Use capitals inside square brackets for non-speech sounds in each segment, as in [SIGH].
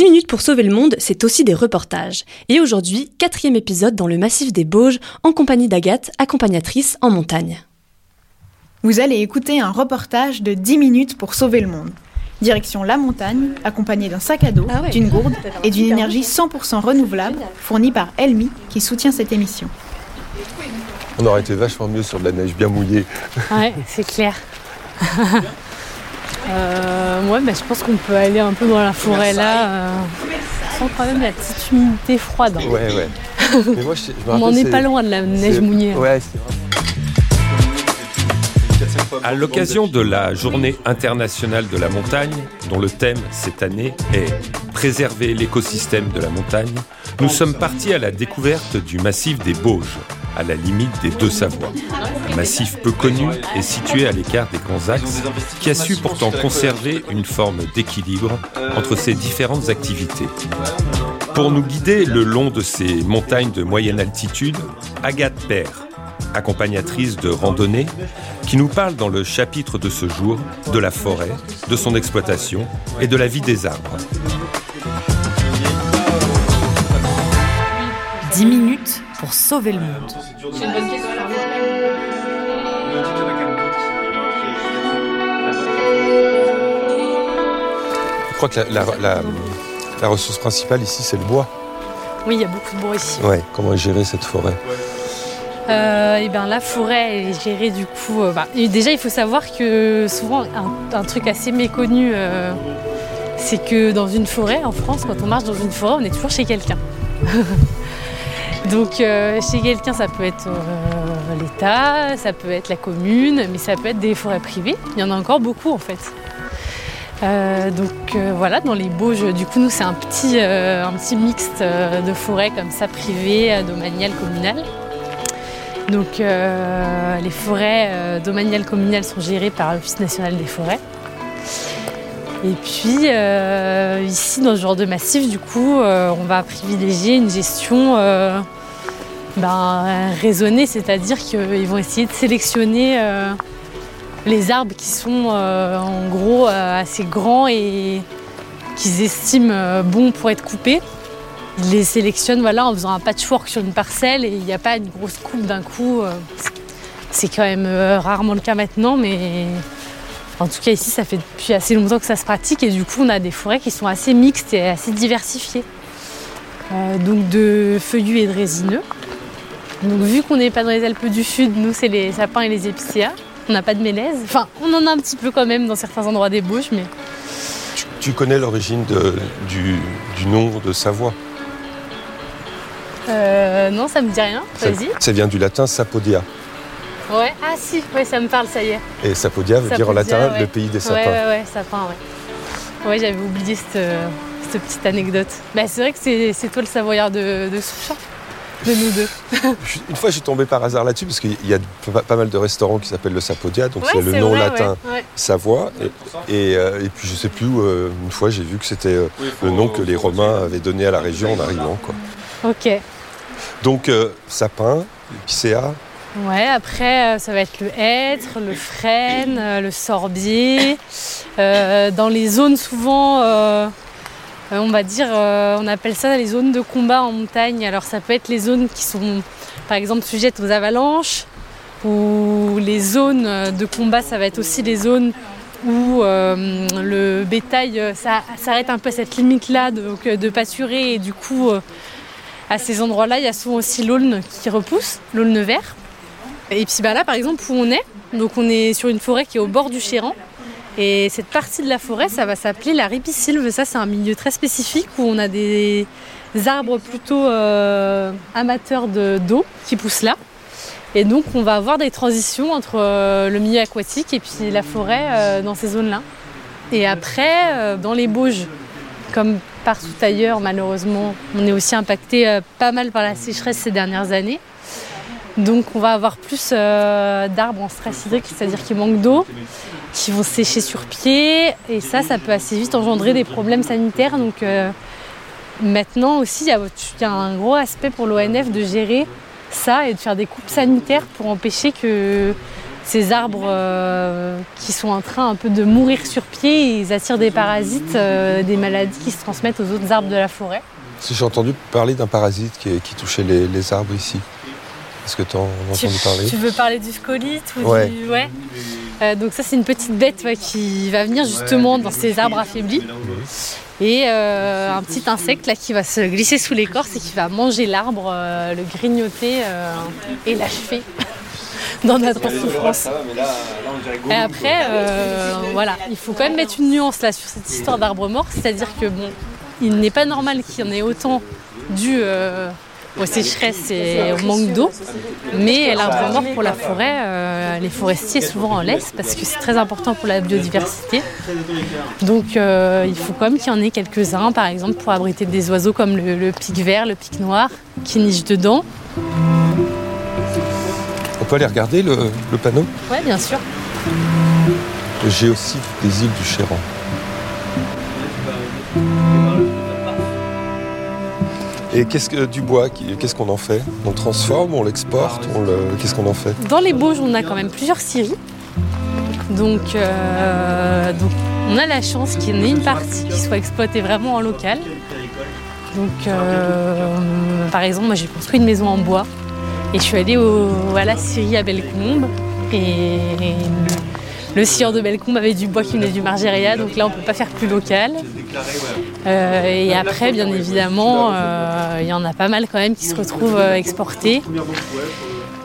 10 minutes pour sauver le monde, c'est aussi des reportages. Et aujourd'hui, quatrième épisode dans le massif des Bauges, en compagnie d'Agathe, accompagnatrice en montagne. Vous allez écouter un reportage de 10 minutes pour sauver le monde. Direction la montagne, accompagné d'un sac à dos, Ah ouais. d'une gourde et d'une énergie 100% renouvelable fournie par Elmi qui soutient cette émission. On aurait été vachement mieux sur de la neige bien mouillée. Ouais, c'est clair. [LAUGHS] euh, ouais, bah, je pense qu'on peut aller un peu dans la forêt là, euh, sans quand même la petite humidité froide. hein. Ouais, ouais. [LAUGHS] Mais moi, je, je me On n'en rappelle, est c'est- pas loin de la neige c'est- mouillée. hein. Ouais, c'est vrai. À l'occasion de la Journée internationale de la montagne, dont le thème cette année est Préserver l'écosystème de la montagne, nous sommes partis à la découverte du massif des Bauges, à la limite des deux Savoies. Un massif peu connu et situé à l'écart des grands qui a su pourtant conserver une forme d'équilibre entre ses différentes activités. Pour nous guider le long de ces montagnes de moyenne altitude, Agathe Père, accompagnatrice de randonnée, qui nous parle dans le chapitre de ce jour de la forêt, de son exploitation et de la vie des arbres. 10 minutes pour sauver le monde. Je crois que la, la- la- la ressource principale ici, c'est le bois. Oui, il y a beaucoup de bois ici. Ouais, comment gérer cette forêt Euh, et ben la forêt est gérée du coup. euh, bah, et déjà, il faut savoir que souvent un, un truc assez méconnu, euh, c'est que dans une forêt en France, quand on marche dans une forêt, on est toujours chez quelqu'un. [LAUGHS] Donc euh, chez quelqu'un, ça peut être euh, l'État, ça peut être la commune, mais ça peut être des forêts privées. Il y en a encore beaucoup en fait. Euh, donc voilà, dans les Bauges, du coup, nous, c'est un petit, un petit mixte de forêts comme ça, privées, domaniales, communales. Donc les forêts domaniales communales sont gérées par l'Office national des forêts. Et puis euh, ici, dans ce genre de massif, du coup, euh, on va privilégier une gestion euh, ben, raisonnée, c'est-à-dire qu'ils vont essayer de sélectionner les arbres qui sont en gros assez grands et qu'ils estiment bons pour être coupés. Ils les sélectionnent voilà, en faisant un patchwork sur une parcelle et il n'y a pas une grosse coupe d'un coup. C'est quand même rarement le cas maintenant, mais en tout cas ici ça fait depuis assez longtemps que ça se pratique et du coup on a des forêts qui sont assez mixtes et assez diversifiées. Euh, donc de feuillus et de résineux. Donc vu qu'on n'est pas dans les Alpes du Sud, nous c'est les sapins et les épicéas. On n'a pas de mélèze. Enfin, on en a un petit peu quand même dans certains endroits des Bauges, mais tu, tu connais l'origine du, du nom de Savoie? Euh, non, ça me dit rien. ça, Vas-y. ça vient du latin sapodia. Ouais. Ah si, ouais, ça me parle, ça y est. Et sapodia veut dire en latin ouais. le pays des sapins. ouais, ouais, sapin, ouais. Ouais, j'avais oublié cette, euh, cette petite anecdote. Bah, c'est vrai que c'est toi le savoyard de, de de nous deux. [LAUGHS] Une fois, j'ai tombé par hasard là-dessus, parce qu'il y a pas, pas mal de restaurants qui s'appellent le Sapodia, donc Ouais, c'est le nom vrai, latin ouais, ouais. Savoie. Et, et, euh, et puis, je sais plus où, euh, une fois, j'ai vu que c'était euh, le nom que les Romains avaient donné à la région en arrivant. Quoi. Ok. Donc, euh, sapin, épicéa, Ouais, après, euh, ça va être le hêtre, le frêne, euh, le sorbier. Euh, dans les zones souvent, on va dire, on appelle ça les zones de combat en montagne. Alors ça peut être les zones qui sont, par exemple, sujettes aux avalanches, ou les zones de combat, ça va être aussi les zones où le bétail s'arrête un peu à cette limite-là de, de pâturer et du coup à ces endroits-là il y a souvent aussi l'aulne qui repousse, l'aulne vert. Et puis bah là par exemple où on est, donc on est sur une forêt qui est au bord du Chéran et cette partie de la forêt ça va s'appeler la ripisylve, ça c'est un milieu très spécifique où on a des arbres plutôt euh, amateurs de- d'eau qui poussent là. Et donc on va avoir des transitions entre euh, le milieu aquatique et puis la forêt euh, dans ces zones-là. Et après, dans les Bauges, comme partout ailleurs, malheureusement, on est aussi impacté pas mal par la sécheresse ces dernières années. Donc on va avoir plus euh, d'arbres en stress hydrique, c'est-à-dire qui manquent d'eau, qui vont sécher sur pied. Et ça, ça peut assez vite engendrer des problèmes sanitaires. Donc euh, maintenant aussi, il y, a- un gros aspect pour l'ONF de gérer ça et de faire des coupes sanitaires pour empêcher que ces arbres euh, qui sont en train un peu de mourir sur pied. Ils attirent des parasites, des maladies qui se transmettent aux autres arbres de la forêt. J'ai entendu parler d'un parasite qui, touchait les arbres ici. Est-ce que tu en as entendu parler tu veux parler du scolite ou Ouais. du... Ouais. Euh, donc ça c'est une petite bête ouais, qui va venir justement dans ces arbres affaiblis. Et euh, un petit insecte là qui va se glisser sous l'écorce et qui va manger l'arbre, euh, le grignoter et l'achever [LAUGHS] dans notre souffrance. Et après, voilà, il faut quand même mettre une nuance là sur cette histoire d'arbre mort, c'est-à-dire que bon, il n'est pas normal qu'il y en ait autant dû aux sécheresses et au manque d'eau, mais l'arbre mort pour la forêt, euh, les forestiers souvent en laissent parce que c'est très important pour la biodiversité. Donc euh, il faut quand même qu'il y en ait quelques-uns, par exemple pour abriter des oiseaux comme le, le pic vert, le pic noir, qui nichent dedans. On peut aller regarder le, le panneau? Ouais, bien sûr. Le géocycle des îles du Chéran. Et qu'est-ce que du bois Qu'est-ce qu'on en fait? On le transforme, on l'exporte, qu'est-ce qu'on en fait? Dans les Bauges, on a quand même plusieurs scieries. Donc, euh, donc, on a la chance qu'il y en ait une partie qui soit exploitée vraiment en local. Donc, euh, par exemple, moi j'ai construit une maison en bois et je suis allée à la scierie à Bellecombe. Et le scieur de Bellecombe avait du bois qui venait du Margéria, donc là on ne peut pas faire plus local. Euh, et après, bien évidemment, euh, il y en a pas mal quand même qui se retrouvent euh, exportés.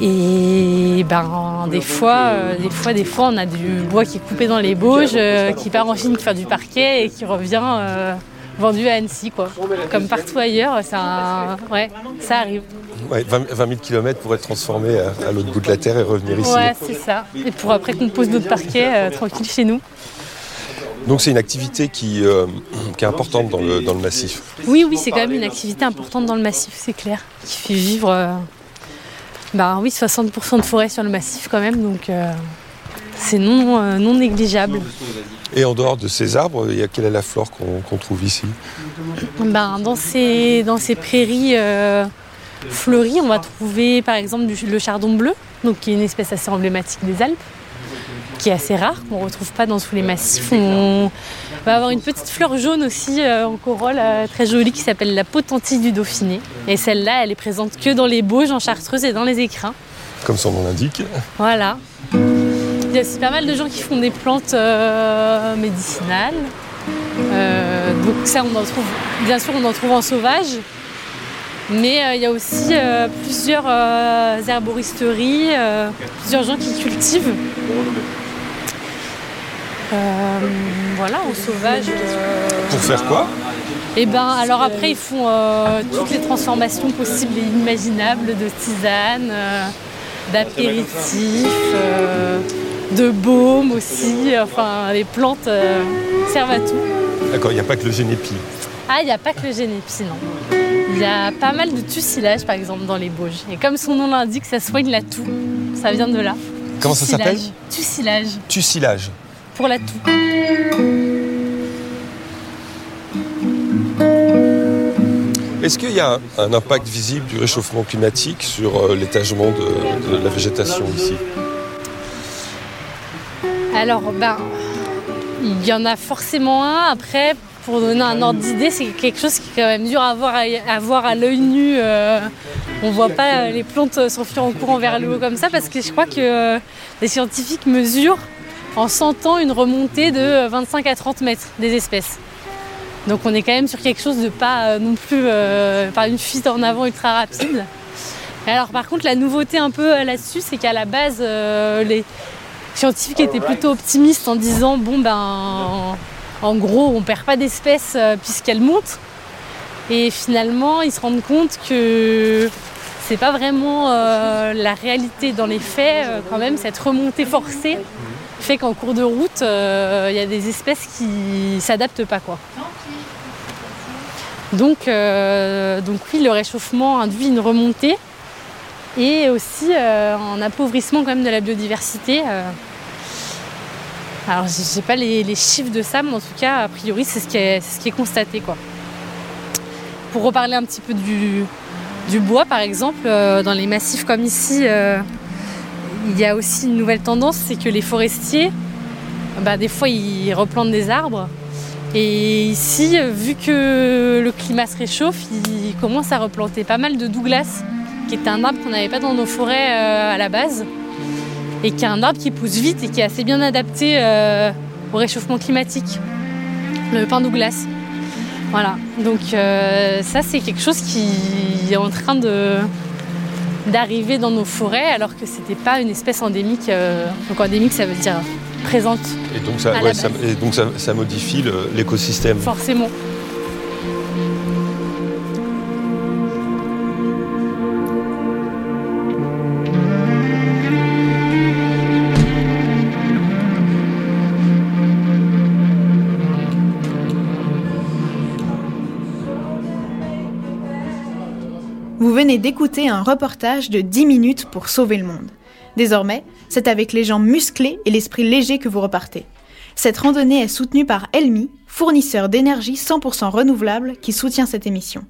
Et ben des fois, des fois, des fois, on a du bois qui est coupé dans les Bauges, qui part en Chine faire du parquet et qui revient vendu à Annecy, quoi. Comme partout ailleurs, ça arrive. Ouais, 20, 20 000 km pour être transformé à, à l'autre bout de la Terre et revenir ici. Ouais, c'est ça. Et pour après qu'on pose notre parquet euh, tranquille chez nous. Donc c'est une activité qui, euh, qui est importante dans le, dans le massif. Oui, oui, c'est quand même une activité importante dans le massif, c'est clair, qui fait vivre, euh, bah oui, 60% de forêt sur le massif quand même, donc euh, c'est non, euh, non négligeable. Et en dehors de ces arbres, il y a quelle est la flore qu'on trouve ici? Ben, dans, ces, dans ces prairies euh, fleuries, on va trouver par exemple du- le chardon bleu, donc qui est une espèce assez emblématique des Alpes, qui est assez rare, qu'on ne retrouve pas dans tous les massifs. On va avoir une petite fleur jaune aussi euh, en corolle, euh, très jolie, qui s'appelle la potentille du Dauphiné. Et celle-là, elle est présente que dans les Bauges, en Chartreuse et dans les écrins. Comme son nom l'indique. Voilà. Il y a aussi pas mal de gens qui font des plantes euh, médicinales. Euh, donc ça, on en trouve, bien sûr, on en trouve en sauvage. Mais euh, il y a aussi euh, plusieurs euh, herboristeries, plusieurs gens qui cultivent. Voilà, en sauvage. Pour faire quoi? Et ben alors après ils font toutes les transformations possibles et inimaginables de tisanes, euh, d'apéritifs, de baumes aussi. Enfin les plantes servent à tout. D'accord, il n'y a pas que le génépi. Ah il n'y a pas que le génépi non. Il y a pas mal de tussilage par exemple dans les Bauges. Et comme son nom l'indique, ça soigne la toux. Ça vient de là. Comment ça s'appelle Tussilage Tussilage. pour la toux. Est-ce qu'il y a un, un impact visible du réchauffement climatique sur euh, l'étagement de, de la végétation ici? Alors, ben, il y en a forcément un. Après, pour donner un ordre d'idée, c'est quelque chose qui est quand même dur à voir à, voir à l'œil nu. euh, on voit pas euh, les plantes s'enfuir en courant vers le haut comme ça parce que je crois que euh, les scientifiques mesurent en 100 ans une remontée de 25 à 30 mètres des espèces. Donc on est quand même sur quelque chose de pas euh, non plus euh, pas une fuite en avant ultra rapide. Alors par contre la nouveauté un peu euh, là-dessus c'est qu'à la base euh, les scientifiques étaient plutôt optimistes en disant bon ben en gros on perd pas d'espèces euh, puisqu'elles montent. Et finalement ils se rendent compte que c'est pas vraiment euh, la réalité dans les faits euh, quand même cette remontée forcée fait qu'en cours de route il y a des espèces qui s'adaptent pas quoi. Donc, donc oui, le réchauffement induit une remontée et aussi un appauvrissement même de la biodiversité. Alors j'ai j'ai pas les, chiffres de ça, mais en tout cas, a priori, c'est ce qui est, constaté. Quoi. Pour reparler un petit peu du, du bois, par exemple, euh, dans les massifs comme ici, euh, il y a aussi une nouvelle tendance, c'est que les forestiers, bah, des fois, ils replantent des arbres. Et ici, vu que le climat se réchauffe, ils commencent à replanter pas mal de Douglas, qui est un arbre qu'on n'avait pas dans nos forêts euh, à la base, et qui est un arbre qui pousse vite et qui est assez bien adapté euh, au réchauffement climatique, le pin Douglas. Voilà, donc euh, ça c'est quelque chose qui est en train de d'arriver dans nos forêts alors que c'était pas une espèce endémique. donc endémique ça veut dire présente. Et donc ça, et donc ça, ça modifie l'écosystème. Forcément. Vous venez d'écouter un reportage de 10 minutes pour sauver le monde. Désormais, c'est avec les jambes musclées et l'esprit léger que vous repartez. Cette randonnée est soutenue par Elmi, fournisseur d'énergie 100% renouvelable qui soutient cette émission.